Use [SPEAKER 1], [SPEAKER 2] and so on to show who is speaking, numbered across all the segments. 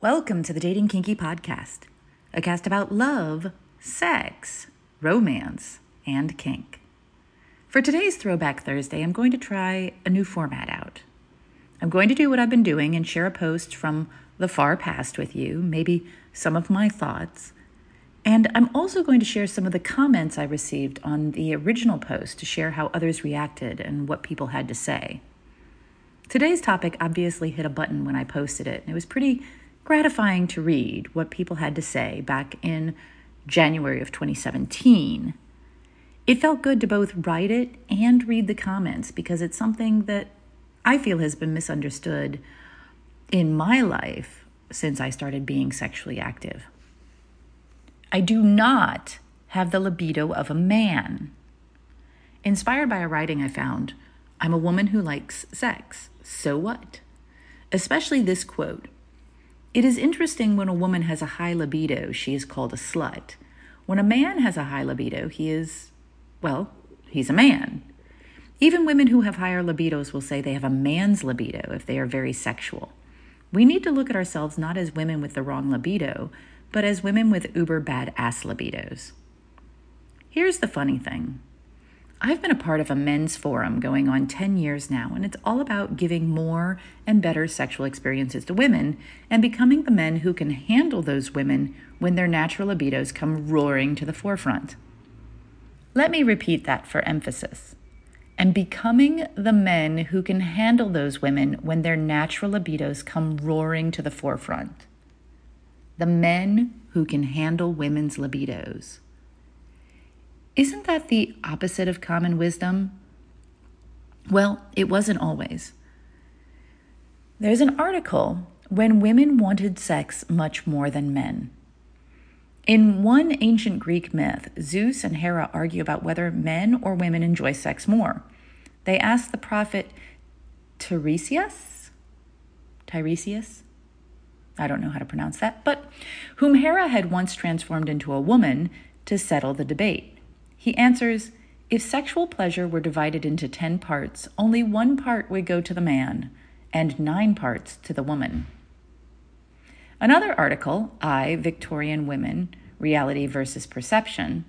[SPEAKER 1] Welcome to the Dating Kinky Podcast, a cast about love, sex, romance, and kink. For today's Throwback Thursday, I'm going to try a new format out. I'm going to do what I've been doing and share a post from the far past with you, maybe some of my thoughts. And I'm also going to share some of the comments I received on the original post to share how others reacted and what people had to say. Today's topic obviously hit a button when I posted it, and it was pretty gratifying to read what people had to say back in January of 2017. It felt good to both write it and read the comments because it's something that I feel has been misunderstood in my life since I started being sexually active. I do not have the libido of a man. Inspired by a writing I found, I'm a woman who likes sex. So what? Especially this quote It is interesting when a woman has a high libido, she is called a slut. When a man has a high libido, he is, well, he's a man. Even women who have higher libidos will say they have a man's libido if they are very sexual. We need to look at ourselves not as women with the wrong libido, but as women with uber bad ass libidos. Here's the funny thing I've been a part of a men's forum going on 10 years now, and it's all about giving more and better sexual experiences to women and becoming the men who can handle those women when their natural libidos come roaring to the forefront. Let me repeat that for emphasis. And becoming the men who can handle those women when their natural libidos come roaring to the forefront. The men who can handle women's libidos. Isn't that the opposite of common wisdom? Well, it wasn't always. There's an article when women wanted sex much more than men. In one ancient Greek myth, Zeus and Hera argue about whether men or women enjoy sex more. They ask the prophet Tiresias, Tiresias, I don't know how to pronounce that, but whom Hera had once transformed into a woman to settle the debate. He answers If sexual pleasure were divided into 10 parts, only one part would go to the man and nine parts to the woman. Another article, I, Victorian Women Reality versus Perception,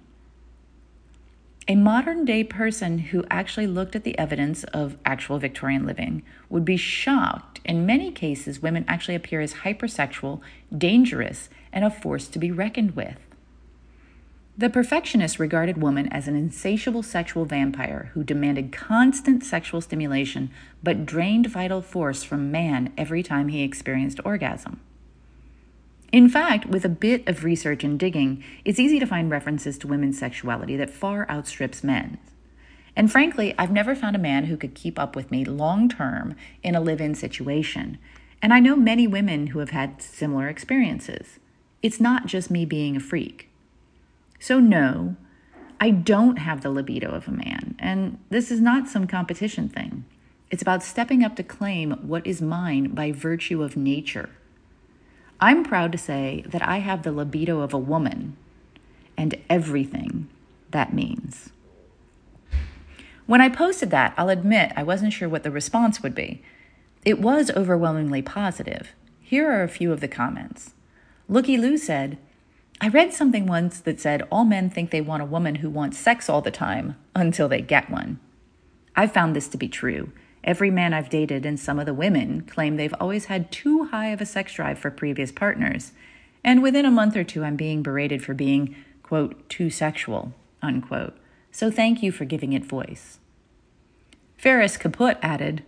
[SPEAKER 1] a modern day person who actually looked at the evidence of actual Victorian living would be shocked. In many cases, women actually appear as hypersexual, dangerous, and a force to be reckoned with. The perfectionist regarded woman as an insatiable sexual vampire who demanded constant sexual stimulation but drained vital force from man every time he experienced orgasm. In fact, with a bit of research and digging, it's easy to find references to women's sexuality that far outstrips men's. And frankly, I've never found a man who could keep up with me long term in a live in situation. And I know many women who have had similar experiences. It's not just me being a freak. So, no, I don't have the libido of a man. And this is not some competition thing. It's about stepping up to claim what is mine by virtue of nature. I'm proud to say that I have the libido of a woman and everything that means. When I posted that, I'll admit I wasn't sure what the response would be. It was overwhelmingly positive. Here are a few of the comments. Looky Lou said, I read something once that said all men think they want a woman who wants sex all the time until they get one. I've found this to be true. Every man I've dated and some of the women claim they've always had too high of a sex drive for previous partners. And within a month or two, I'm being berated for being, quote, too sexual, unquote. So thank you for giving it voice. Ferris Kaput added,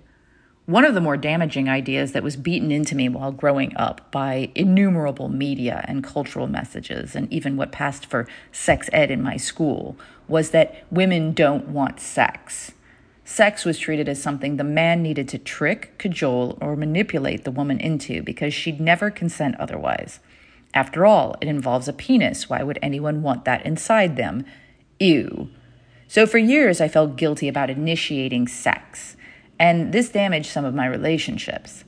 [SPEAKER 1] one of the more damaging ideas that was beaten into me while growing up by innumerable media and cultural messages, and even what passed for sex ed in my school, was that women don't want sex. Sex was treated as something the man needed to trick, cajole, or manipulate the woman into because she'd never consent otherwise. After all, it involves a penis. Why would anyone want that inside them? Ew. So for years, I felt guilty about initiating sex. And this damaged some of my relationships.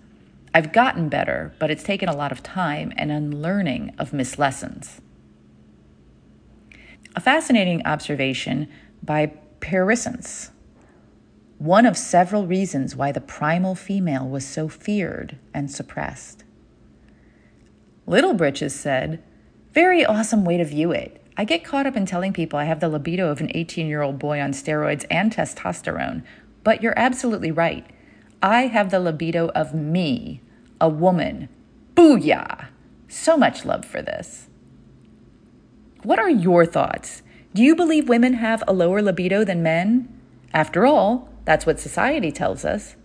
[SPEAKER 1] I've gotten better, but it's taken a lot of time and unlearning of missed lessons. A fascinating observation by Perissense. One of several reasons why the primal female was so feared and suppressed. Little Britches said, Very awesome way to view it. I get caught up in telling people I have the libido of an 18 year old boy on steroids and testosterone, but you're absolutely right. I have the libido of me, a woman. Booyah! So much love for this. What are your thoughts? Do you believe women have a lower libido than men? After all, that's what society tells us.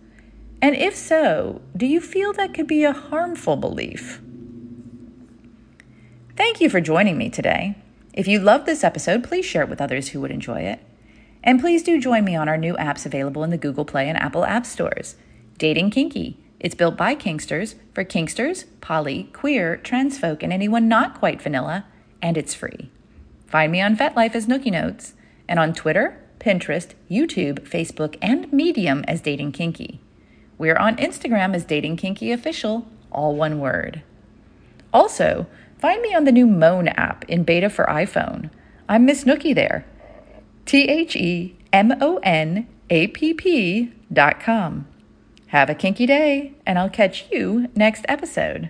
[SPEAKER 1] And if so, do you feel that could be a harmful belief? Thank you for joining me today. If you loved this episode, please share it with others who would enjoy it. And please do join me on our new apps available in the Google Play and Apple App Stores. Dating Kinky. It's built by Kinksters for Kinksters, poly, queer, trans folk, and anyone not quite vanilla, and it's free. Find me on FetLife as Nookie Notes, and on Twitter, Pinterest, YouTube, Facebook, and Medium as Dating Kinky. We're on Instagram as Dating Kinky Official, all one word. Also, find me on the new Moan app in beta for iPhone. I'm Miss Nookie there. T H E M O N A P P dot com. Have a kinky day, and I'll catch you next episode.